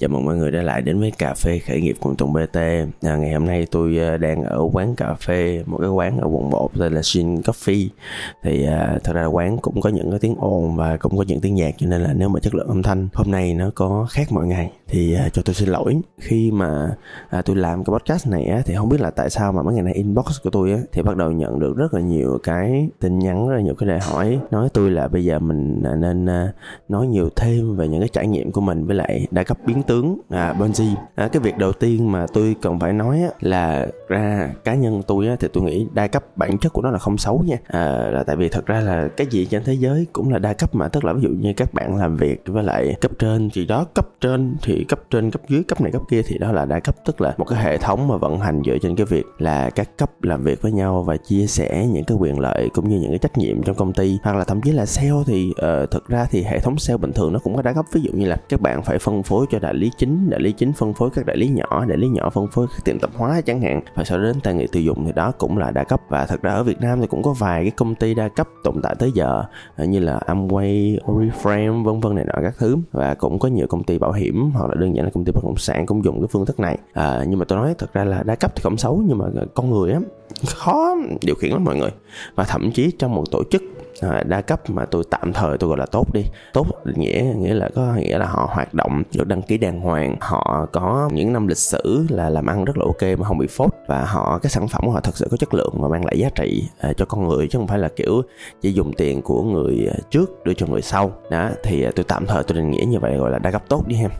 Chào mừng mọi người đã lại đến với cà phê khởi nghiệp cùng Tùng BT à, Ngày hôm nay tôi à, đang ở quán cà phê Một cái quán ở quận 1 tên là Shin Coffee. Thì à, thật ra quán cũng có những cái tiếng ồn và cũng có những tiếng nhạc Cho nên là nếu mà chất lượng âm thanh hôm nay nó có khác mọi ngày Thì à, cho tôi xin lỗi. Khi mà à, tôi làm cái podcast này á, Thì không biết là tại sao mà mấy ngày nay inbox của tôi á, Thì bắt đầu nhận được rất là nhiều cái tin nhắn Rất là nhiều cái đề hỏi Nói tôi là bây giờ mình à, nên à, nói nhiều thêm về những cái trải nghiệm của mình Với lại đã cấp biến tướng à, Benji. À, cái việc đầu tiên mà tôi cần phải nói á, là ra cá nhân tôi á, thì tôi nghĩ đa cấp bản chất của nó là không xấu nha. À, là tại vì thật ra là cái gì trên thế giới cũng là đa cấp mà tức là ví dụ như các bạn làm việc với lại cấp trên thì đó cấp trên thì cấp trên cấp dưới cấp này cấp kia thì đó là đa cấp. Tức là một cái hệ thống mà vận hành dựa trên cái việc là các cấp làm việc với nhau và chia sẻ những cái quyền lợi cũng như những cái trách nhiệm trong công ty. Hoặc là thậm chí là sale thì ờ, uh, thực ra thì hệ thống sale bình thường nó cũng có đa cấp. Ví dụ như là các bạn phải phân phối cho đại lý chính đại lý chính phân phối các đại lý nhỏ đại lý nhỏ phân phối các tiệm tạp hóa chẳng hạn. Và sau đó đến tay người tiêu dùng thì đó cũng là đa cấp. Và thật ra ở Việt Nam thì cũng có vài cái công ty đa cấp tồn tại tới giờ ờ, như là Amway, Oriflame vân vân này nọ các thứ. Và cũng có nhiều công ty bảo hiểm hoặc là đơn giản là công ty bất động sản cũng dùng cái phương thức này. À, nhưng mà tôi nói thật ra là đa cấp thì không xấu nhưng mà con người á khó điều khiển lắm mọi người. Và thậm chí trong một tổ chức Ờ, đa cấp mà tôi tạm thời tôi gọi là tốt đi. Tốt nghĩa nghĩa là có nghĩa là họ hoạt động được đăng ký đàng hoàng. Họ có những năm lịch sử là làm ăn rất là ok mà không bị phốt và họ cái sản phẩm của họ thật sự có chất lượng và mang lại giá trị à, cho con người chứ không phải là kiểu chỉ dùng tiền của người ờ, trước đưa cho người sau. Đó thì tôi tạm thời tôi định nghĩa như vậy gọi là đa cấp tốt đi em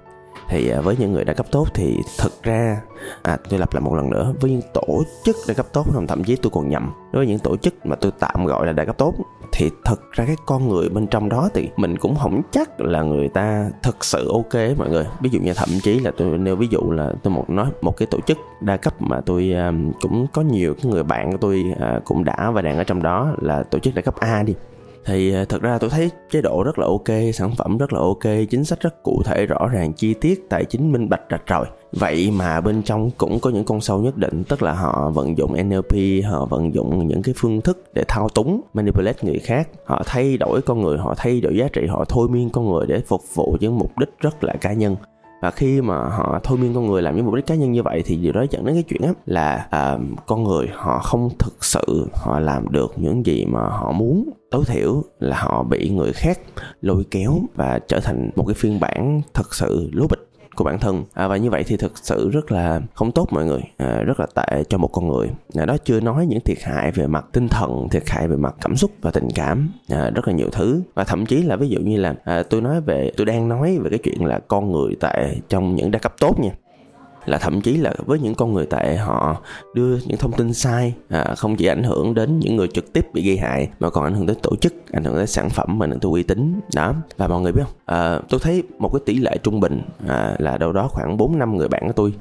thì à, với những người đã cấp tốt thì thực ra à, tôi lặp lại một lần nữa với những tổ chức đã cấp tốt thậm chí tôi còn nhầm đối với những tổ chức mà tôi tạm gọi là đã cấp tốt thì thực ra cái con người bên trong đó thì mình cũng không chắc là người ta thực sự ok mọi người. Ví dụ như thậm chí là tôi nêu ví dụ là tôi một nói một cái tổ chức đa cấp mà tôi um, cũng có nhiều cái người bạn của tôi uh, cũng đã và đang ở trong đó là tổ chức đa cấp A đi thì à, thật ra tôi thấy chế độ rất là ok, sản phẩm rất là ok, chính sách rất cụ thể, rõ ràng, chi tiết, tài chính minh bạch, rạch ròi. Vậy mà bên trong cũng có những con sâu nhất định, tức là họ vận dụng NLP họ vận dụng những cái phương thức để thao túng, manipulate người khác. Họ thay đổi con người, họ thay đổi giá trị, họ thôi miên con người để phục vụ những mục đích rất là cá nhân và khi mà họ thôi miên con người làm những mục đích cá nhân như vậy thì điều đó dẫn đến cái chuyện á là à, con người họ không thực sự họ làm được những gì mà họ muốn. Tối thiểu là họ bị người khác lôi kéo và trở thành một cái phiên bản thật sự lố bịch của bản thân. À, và như vậy thì thực sự rất là không tốt mọi người. À, rất là tệ cho một con người. À, đó chưa nói những thiệt hại về mặt tinh thần thiệt hại về mặt cảm xúc và tình cảm. À, rất là nhiều thứ. Và thậm chí là ví dụ như là à, tôi nói về tôi đang nói về cái chuyện là con người tệ trong những đa cấp tốt nha là thậm chí là với những con người tệ họ đưa những thông tin sai à, không chỉ ảnh hưởng đến những người trực tiếp bị gây hại mà còn ảnh hưởng tới tổ chức ảnh hưởng tới sản phẩm mà ảnh hưởng tới uy tín. Đó và mọi người biết không? À, tôi thấy một cái tỷ lệ trung bình à, là đâu đó khoảng 4 năm người bạn của tôi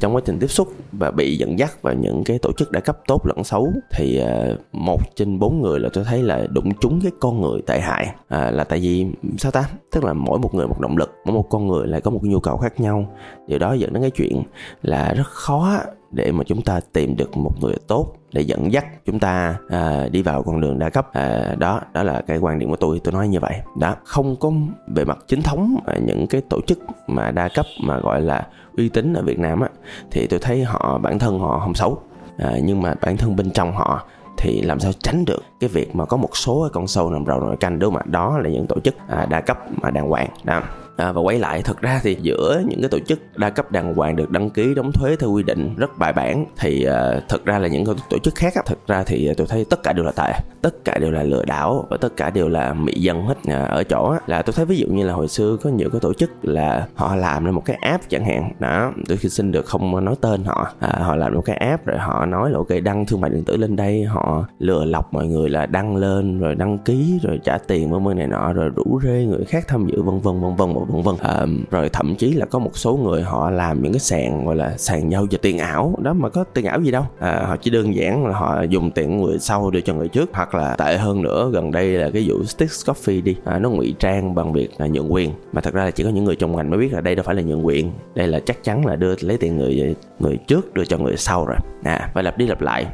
trong quá trình tiếp xúc và bị dẫn dắt vào những cái tổ chức đã cấp tốt lẫn xấu thì à, một trên bốn người là tôi thấy là đụng trúng cái con người tệ hại. À, là tại vì sao ta? Tức là mỗi một người một động lực mỗi một con người lại có một nhu cầu khác nhau. Điều đó dẫn đến cái chuyện là rất khó để mà chúng ta tìm được một người tốt để dẫn dắt chúng ta à, đi vào con đường đa cấp. À, đó đó là cái quan điểm của tôi. Tôi nói như vậy. Đó không có về mặt chính thống à, những cái tổ chức mà đa cấp mà gọi là uy tín ở Việt Nam á thì tôi thấy họ bản thân họ không xấu. À, nhưng mà bản thân bên trong họ thì làm sao tránh được cái việc mà có một số con sâu nằm rầu nội canh đúng không ạ? Đó là những tổ chức à, đa cấp mà đàng hoàng. Đó. À, và quay lại thực ra thì giữa những cái tổ chức đa cấp đàng hoàng được đăng ký đóng thuế theo quy định rất bài bản thì à, uh, thực ra là những tổ chức khác á, thực ra thì tôi thấy tất cả đều là tệ tất cả đều là lừa đảo và tất cả đều là mị dân hết à, ở chỗ á, là tôi thấy ví dụ như là hồi xưa có nhiều cái tổ chức là họ làm ra một cái app chẳng hạn. Đó tôi xin được không nói tên họ à, họ làm một cái app rồi họ nói là ok đăng thương mại điện tử lên đây họ lừa lọc mọi người là đăng lên rồi đăng ký rồi trả tiền vân vân này nọ rồi rủ rê người khác tham dự vân vân vân vân vân vân à, rồi thậm chí là có một số người họ làm những cái sàn gọi là sàn giao dịch tiền ảo. Đó mà có tiền ảo gì đâu. À, họ chỉ đơn giản là họ dùng tiền người sau đưa cho người trước hoặc là tệ hơn nữa gần đây là cái vụ Stix Coffee đi. À, nó ngụy trang bằng việc là nhượng quyền. Mà thật ra là chỉ có những người trong ngành mới biết là đây đâu phải là nhượng quyền. Đây là chắc chắn là đưa lấy tiền người người trước đưa cho người sau rồi. À phải lặp đi lặp lại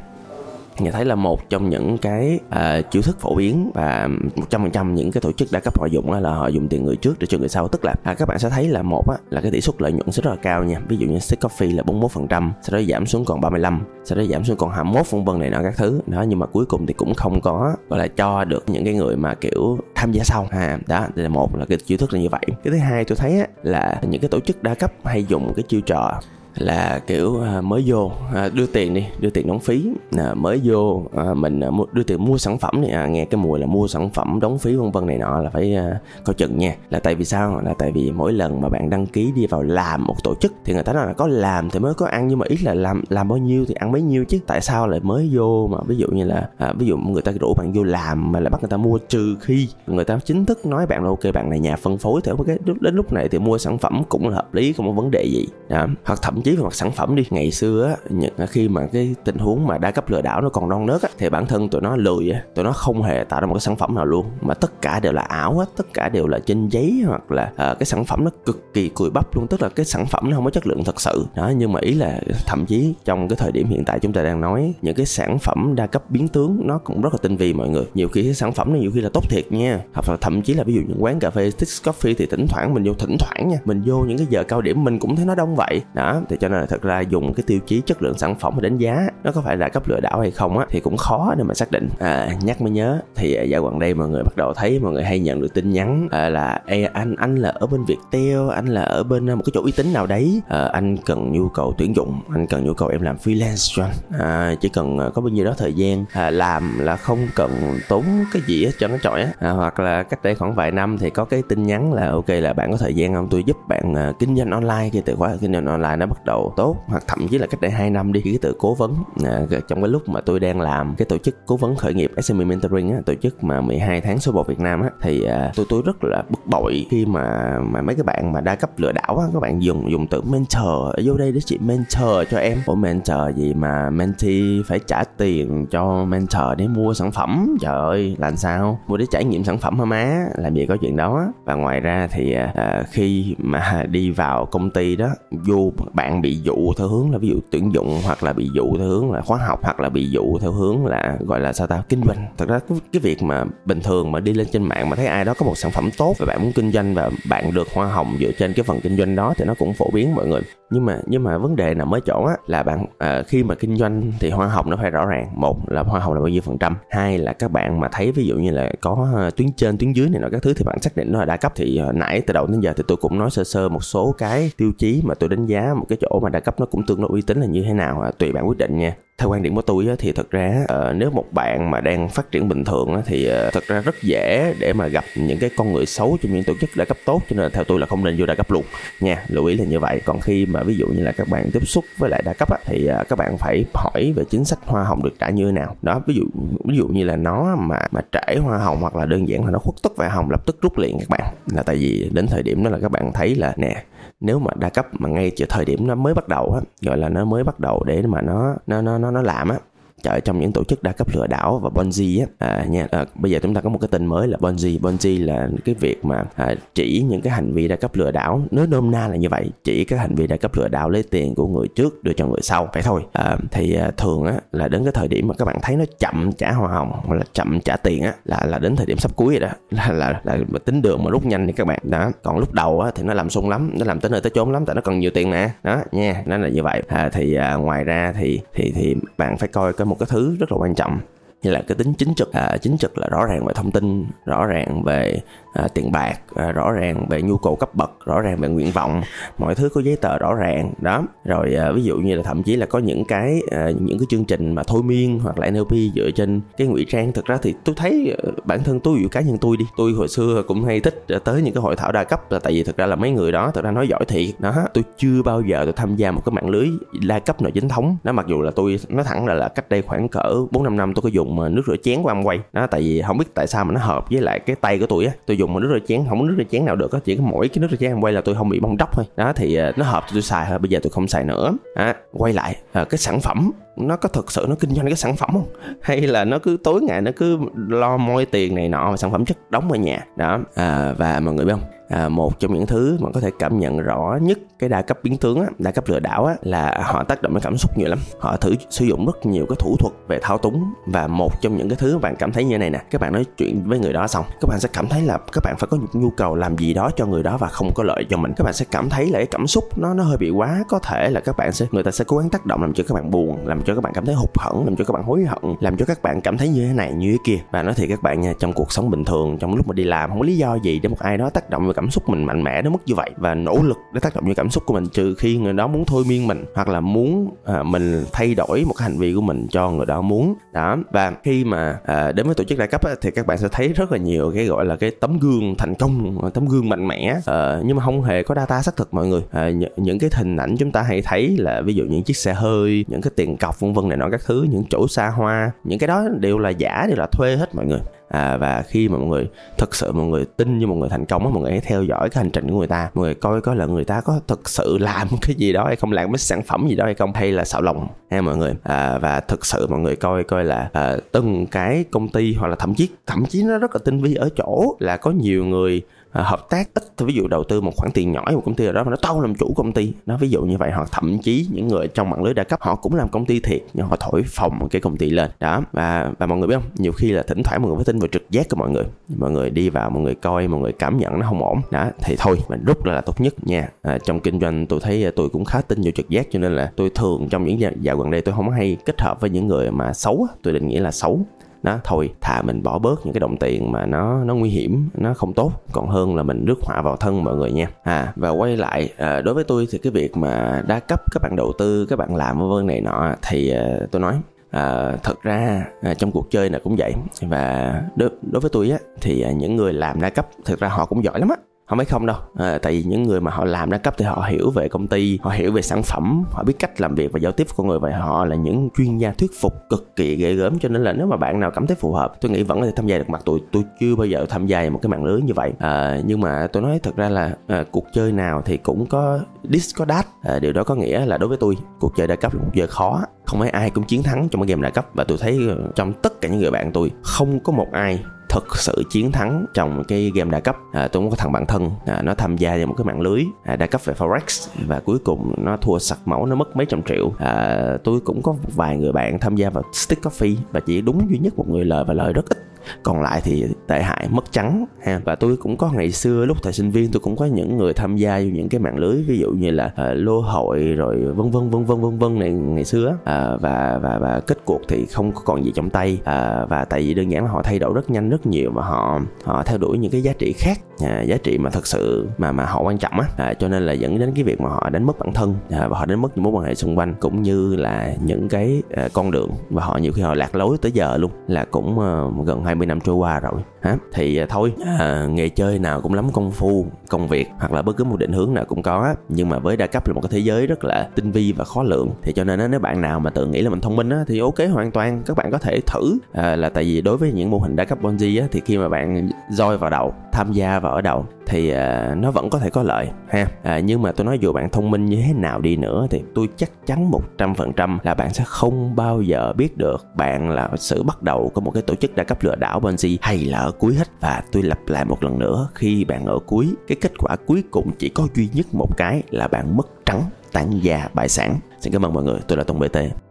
nghe thấy là một trong những cái uh, chiêu thức phổ biến và một trăm phần trăm những cái tổ chức đa cấp họ dùng là họ dùng tiền người trước để cho người sau. Tức là à, các bạn sẽ thấy là một á, là cái tỷ suất lợi nhuận sẽ rất là cao nha. Ví dụ như Stick Coffee là 41 phần trăm sau đó giảm xuống còn 35 sau đó giảm xuống còn 21 vân vân này nọ các thứ. Đó nhưng mà cuối cùng thì cũng không có gọi là cho được những cái người mà kiểu tham gia sau. À đó đây là một là cái chiêu thức là như vậy. Cái thứ hai tôi thấy á, là những cái tổ chức đa cấp hay dùng cái chiêu trò là kiểu à, mới vô à, đưa tiền đi đưa tiền đóng phí. À, mới vô mình đưa tiền mua sản phẩm này. Nghe cái mùi là mua sản phẩm đóng phí vân vân này nọ là phải coi chừng nha. Là tại vì sao? Là tại vì mỗi lần mà bạn đăng ký đi vào làm một tổ chức thì người ta nói là có làm thì mới có ăn nhưng mà ý là làm làm bao nhiêu thì ăn bấy nhiêu chứ. Tại sao lại mới vô mà ví dụ như là à, ví dụ người ta rủ bạn vô làm mà lại bắt người ta mua trừ khi người ta chính thức nói bạn là ok bạn này nhà phân phối thì cái đến lúc này thì mua sản phẩm cũng là hợp lý không có vấn đề gì. Đó. hoặc thậm chí về mặt sản phẩm đi. Ngày xưa á những khi mà cái tình huống mà đa cấp lừa đảo nó còn non nớt á thì bản thân tụi nó lười á. Tụi nó không hề tạo ra một cái sản phẩm nào luôn. Mà tất cả đều là ảo hết tất cả đều là trên giấy hoặc là à, cái sản phẩm nó cực kỳ cùi bắp luôn. Tức là cái sản phẩm nó không có chất lượng thật sự. Đó nhưng mà ý là thậm chí trong cái thời điểm hiện tại chúng ta đang nói những cái sản phẩm đa cấp biến tướng nó cũng rất là tinh vi mọi người. Nhiều khi cái sản phẩm nó nhiều khi là tốt thiệt nha. Hoặc là thậm chí là ví dụ những quán cà phê Stix Coffee thì thỉnh thoảng mình vô thỉnh thoảng nha. Mình vô những cái giờ cao điểm mình cũng thấy nó đông vậy. Đó thì cho nên là thật ra dùng cái tiêu chí chất lượng sản phẩm để đánh giá nó có phải là cấp lừa đảo hay không á thì cũng khó để mà xác định. À, nhắc mới nhớ thì à, dạo gần đây mọi người bắt đầu thấy mọi người hay nhận được tin nhắn à, là Ê, anh anh là ở bên Viettel anh là ở bên à, một cái chỗ uy tín nào đấy. À, anh cần nhu cầu tuyển dụng anh cần nhu cầu em làm freelance cho anh. À, chỉ cần à, có bao nhiêu đó thời gian à, làm là không cần tốn cái gì hết cho nó chọi á. À, hoặc là cách đây khoảng vài năm thì có cái tin nhắn là ok là bạn có thời gian không? Tôi giúp bạn à, kinh doanh online. Cái từ khóa kinh doanh online nó bắt đầu tốt hoặc thậm chí là cách đây 2 năm đi cái tự cố vấn à, trong cái lúc mà tôi đang làm cái tổ chức cố vấn khởi nghiệp SME Mentoring á, tổ chức mà 12 tháng số 1 Việt Nam á thì à, tôi tôi rất là bực bội khi mà mà mấy cái bạn mà đa cấp lừa đảo á các bạn dùng dùng từ mentor vô đây để chị mentor cho em. Ủa mentor gì mà mentee phải trả tiền cho mentor để mua sản phẩm? Trời ơi làm sao? Mua để trải nghiệm sản phẩm hả má? Làm gì có chuyện đó? Và ngoài ra thì à, à khi mà đi vào công ty đó vô bạn bị dụ theo hướng là ví dụ tuyển dụng hoặc là bị dụ theo hướng là khóa học hoặc là bị dụ theo hướng là gọi là sao ta kinh doanh. Thật ra cái, cái việc mà bình thường mà đi lên trên mạng mà thấy ai đó có một sản phẩm tốt và bạn muốn kinh doanh và bạn được hoa hồng dựa trên cái phần kinh doanh đó thì nó cũng phổ biến mọi người nhưng mà nhưng mà vấn đề nằm ở chỗ á là bạn à, khi mà kinh doanh thì hoa hồng nó phải rõ ràng. Một là hoa hồng là bao nhiêu phần trăm? Hai là các bạn mà thấy ví dụ như là có ờ, tuyến trên tuyến dưới này nọ các thứ thì bạn xác định nó là đa cấp thì ờ, nãy từ đầu đến giờ. Thì tôi cũng nói sơ sơ một số cái tiêu chí mà tôi đánh giá một cái chỗ mà đa cấp nó cũng tương đối uy tín là như thế nào. À, tùy bạn quyết định nha theo quan điểm của tôi thì thật ra uh, nếu một bạn mà đang phát triển bình thường thì uh, thật ra rất dễ để mà gặp những cái con người xấu trong những tổ chức đa cấp tốt. Cho nên theo tôi là không nên vô đa cấp luôn. Nha lưu ý là như vậy. Còn khi mà ví dụ như là các bạn tiếp xúc với lại đa cấp á, thì uh, các bạn phải hỏi về chính sách hoa hồng được trả như thế nào. Đó ví dụ ví dụ như là nó mà mà trễ hoa hồng hoặc là đơn giản là nó khuất tất về hồng lập tức rút liền các bạn. Là tại vì đến thời điểm đó là các bạn thấy là nè nếu mà đa cấp mà ngay từ thời điểm nó mới bắt đầu á, gọi là nó mới bắt đầu để mà nó nó nó nó làm á ở trong những tổ chức đa cấp lừa đảo và Ponzi á à, nha à, bây giờ chúng ta có một cái tên mới là Ponzi Ponzi là cái việc mà à, chỉ những cái hành vi đa cấp lừa đảo. Nếu nôm na là như vậy chỉ các hành vi đa cấp lừa đảo lấy tiền của người trước đưa cho người sau vậy thôi. À, thì à, thường á là đến cái thời điểm mà các bạn thấy nó chậm trả hoa hồng hoặc là chậm trả tiền á là là đến thời điểm sắp cuối rồi đó. Là là, là, là tính đường mà rút nhanh thì các bạn đó. Còn lúc đầu á thì nó làm sung lắm nó làm tới nơi tới chốn lắm tại nó cần nhiều tiền nè đó nha nó là như vậy. À, thì à, ngoài ra thì thì thì bạn phải coi cái một cái thứ rất là quan trọng như là cái tính chính trực à, chính trực là rõ ràng về thông tin rõ ràng về à, tiền bạc à, rõ ràng về nhu cầu cấp bậc rõ ràng về nguyện vọng mọi thứ có giấy tờ rõ ràng đó. Rồi à, ví dụ như là thậm chí là có những cái à, những cái chương trình mà thôi miên hoặc là NLP dựa trên cái ngụy trang. Thực ra thì tôi thấy ờ, bản thân tôi dụ cá nhân tôi đi tôi hồi xưa cũng hay thích ờ, tới những cái hội thảo đa cấp là tại vì thực ra là mấy người đó thực ra nói giỏi thiệt đó. Tôi chưa bao giờ tôi tham gia một cái mạng lưới đa cấp nào chính thống. Nó mặc dù là tôi nói thẳng là, là cách đây khoảng cỡ bốn năm năm tôi có dùng nước rửa chén của quay. Đó tại vì không biết tại sao mà nó hợp với lại cái tay của tôi á. Tôi dùng một nước rửa chén không có nước rửa chén nào được á chỉ có mỗi cái nước rửa chén em quay là tôi không bị bong tróc thôi. Đó thì ờ, nó hợp cho tôi xài thôi bây giờ tôi không xài nữa. À, quay lại à, cái sản phẩm nó có thực sự nó kinh doanh cái sản phẩm không? Hay là nó cứ tối ngày nó cứ lo moi tiền này nọ và sản phẩm chất đóng ở nhà? Đó à, và mọi người biết không? À, một trong những thứ mà có thể cảm nhận rõ nhất cái đa cấp biến tướng á, đa cấp lừa đảo á, là họ tác động đến cảm xúc nhiều lắm. Họ thử sử dụng rất nhiều cái thủ thuật về thao túng và một trong những cái thứ bạn cảm thấy như này nè các bạn nói chuyện với người đó xong các bạn sẽ cảm thấy là các bạn phải có những nhu cầu làm gì đó cho người đó và không có lợi cho mình. Các bạn sẽ cảm thấy là cái cảm xúc nó nó hơi bị quá có thể là các bạn sẽ người ta sẽ cố gắng tác động làm cho các bạn buồn làm cho các bạn cảm thấy hụt hẫng làm cho các bạn hối hận làm cho các bạn cảm thấy như thế này như thế kia. Và nói thì các bạn nha trong cuộc sống bình thường trong lúc mà đi làm không có lý do gì để một ai đó tác động vào cảm xúc mình mạnh mẽ đến mức như vậy và nỗ lực để tác động vào cảm xúc của mình trừ khi người đó muốn thôi miên mình hoặc là muốn à, mình thay đổi một cái hành vi của mình cho người đó muốn. Đó và khi mà à, đến với tổ chức đa cấp á, thì các bạn sẽ thấy rất là nhiều cái gọi là cái tấm gương thành công tấm gương mạnh mẽ. À, nhưng mà không hề có data xác thực mọi người. À, nh- những cái hình ảnh chúng ta hay thấy là ví dụ những chiếc xe hơi những cái tiền cọc vân vân này nọ các thứ những chỗ xa hoa những cái đó đều là giả đều là thuê hết mọi người à, và khi mà mọi người thực sự mọi người tin như một người thành công á mọi người hãy theo dõi cái hành trình của người ta. Mọi người coi coi là người ta có thực sự làm cái gì đó hay không làm cái sản phẩm gì đó hay không hay là xạo lòng ha mọi người. À, và thực sự mọi người coi coi là à, từng cái công ty hoặc là thậm chí thậm chí nó rất là tinh vi ở chỗ là có nhiều người Ờ, hợp tác ít. Ví dụ đầu tư một khoản tiền nhỏ một công ty nào đó mà nó to làm chủ công ty. Nó ví dụ như vậy hoặc thậm chí những người trong mạng lưới đa cấp họ cũng làm công ty thiệt nhưng họ thổi phồng cái công ty lên. Đó và và mọi người biết không? Nhiều khi là thỉnh thoảng mọi người phải tin vào trực giác của mọi người. Mọi người đi vào mọi người coi mọi người cảm nhận nó không ổn. Đó thì thôi mình rút ra là tốt nhất nha. À, trong kinh doanh tôi thấy ờ, tôi cũng khá tin vào trực giác cho nên là tôi thường trong những dạo gần đây tôi không hay kết hợp với những người mà xấu tôi định nghĩa là xấu nó thôi thà mình bỏ bớt những cái đồng tiền mà nó nó nguy hiểm nó không tốt. Còn hơn là mình rước họa vào thân mọi người nha. À và quay lại à, đối với tôi thì cái việc mà đa cấp các bạn đầu tư các bạn làm vân vân này nọ thì à, tôi nói À, thật ra à, trong cuộc chơi này cũng vậy. Và đối, đối với tôi á thì à, những người làm đa cấp thực ra họ cũng giỏi lắm á không phải không đâu. À, tại vì những người mà họ làm đa cấp thì họ hiểu về công ty họ hiểu về sản phẩm họ biết cách làm việc và giao tiếp của con người và họ là những chuyên gia thuyết phục cực kỳ ghê gớm. Cho nên là nếu mà bạn nào cảm thấy phù hợp tôi nghĩ vẫn có thể tham gia được. Mặt tôi tôi chưa bao giờ tham gia một cái mạng lưới như vậy. À, nhưng mà tôi nói thật ra là à, cuộc chơi nào thì cũng có dis có dat à, điều đó có nghĩa là đối với tôi cuộc chơi đa cấp là một chơi khó. Không phải ai cũng chiến thắng trong cái game đa cấp. Và tôi thấy ờ, trong tất cả những người bạn tôi không có một ai thực sự chiến thắng trong cái game đa cấp. À, tôi có thằng bạn thân à, nó tham gia vào một cái mạng lưới à, đa cấp về forex và cuối cùng nó thua sặc máu nó mất mấy trăm triệu. À, tôi cũng có một vài người bạn tham gia vào stick coffee và chỉ đúng duy nhất một người lời và lời rất ít còn lại thì tệ hại mất trắng ha. Và tôi cũng có ngày xưa lúc thời sinh viên tôi cũng có những người tham gia vào những cái mạng lưới ví dụ như là uh, lô hội rồi vân vân vân vân vân vân này ngày xưa uh, và và và kết cuộc thì không có còn gì trong tay. Uh, và tại vì đơn giản là họ thay đổi rất nhanh rất nhiều và họ họ theo đuổi những cái giá trị khác. Uh, giá trị mà thật sự mà mà họ quan trọng á. Uh, cho nên là dẫn đến cái việc mà họ đánh mất bản thân. Uh, và họ đánh mất những mối quan hệ xung quanh cũng như là những cái uh, con đường. Và họ nhiều khi họ lạc lối tới giờ luôn là cũng uh, gần 20 năm trôi qua rồi. Hả? Thì à, thôi à, nghề chơi nào cũng lắm công phu công việc hoặc là bất cứ một định hướng nào cũng có nhưng mà với đa cấp là một cái thế giới rất là tinh vi và khó lượng thì cho nên nếu bạn nào mà tự nghĩ là mình thông minh á, thì ok hoàn toàn. Các bạn có thể thử. À, là tại vì đối với những mô hình đa cấp Ponzi á, thì khi mà bạn roi vào đầu tham gia vào ở đầu thì uh, nó vẫn có thể có lợi ha. Uh, nhưng mà tôi nói dù bạn thông minh như thế nào đi nữa thì tôi chắc chắn một trăm phần trăm là bạn sẽ không bao giờ biết được bạn là sự bắt đầu của một cái tổ chức đa cấp lừa đảo Ponzi hay là ở cuối hết. Và tôi lặp lại một lần nữa khi bạn ở cuối cái kết quả cuối cùng chỉ có duy nhất một cái là bạn mất trắng tán gia bại sản. Xin cảm ơn mọi người tôi là Tùng BT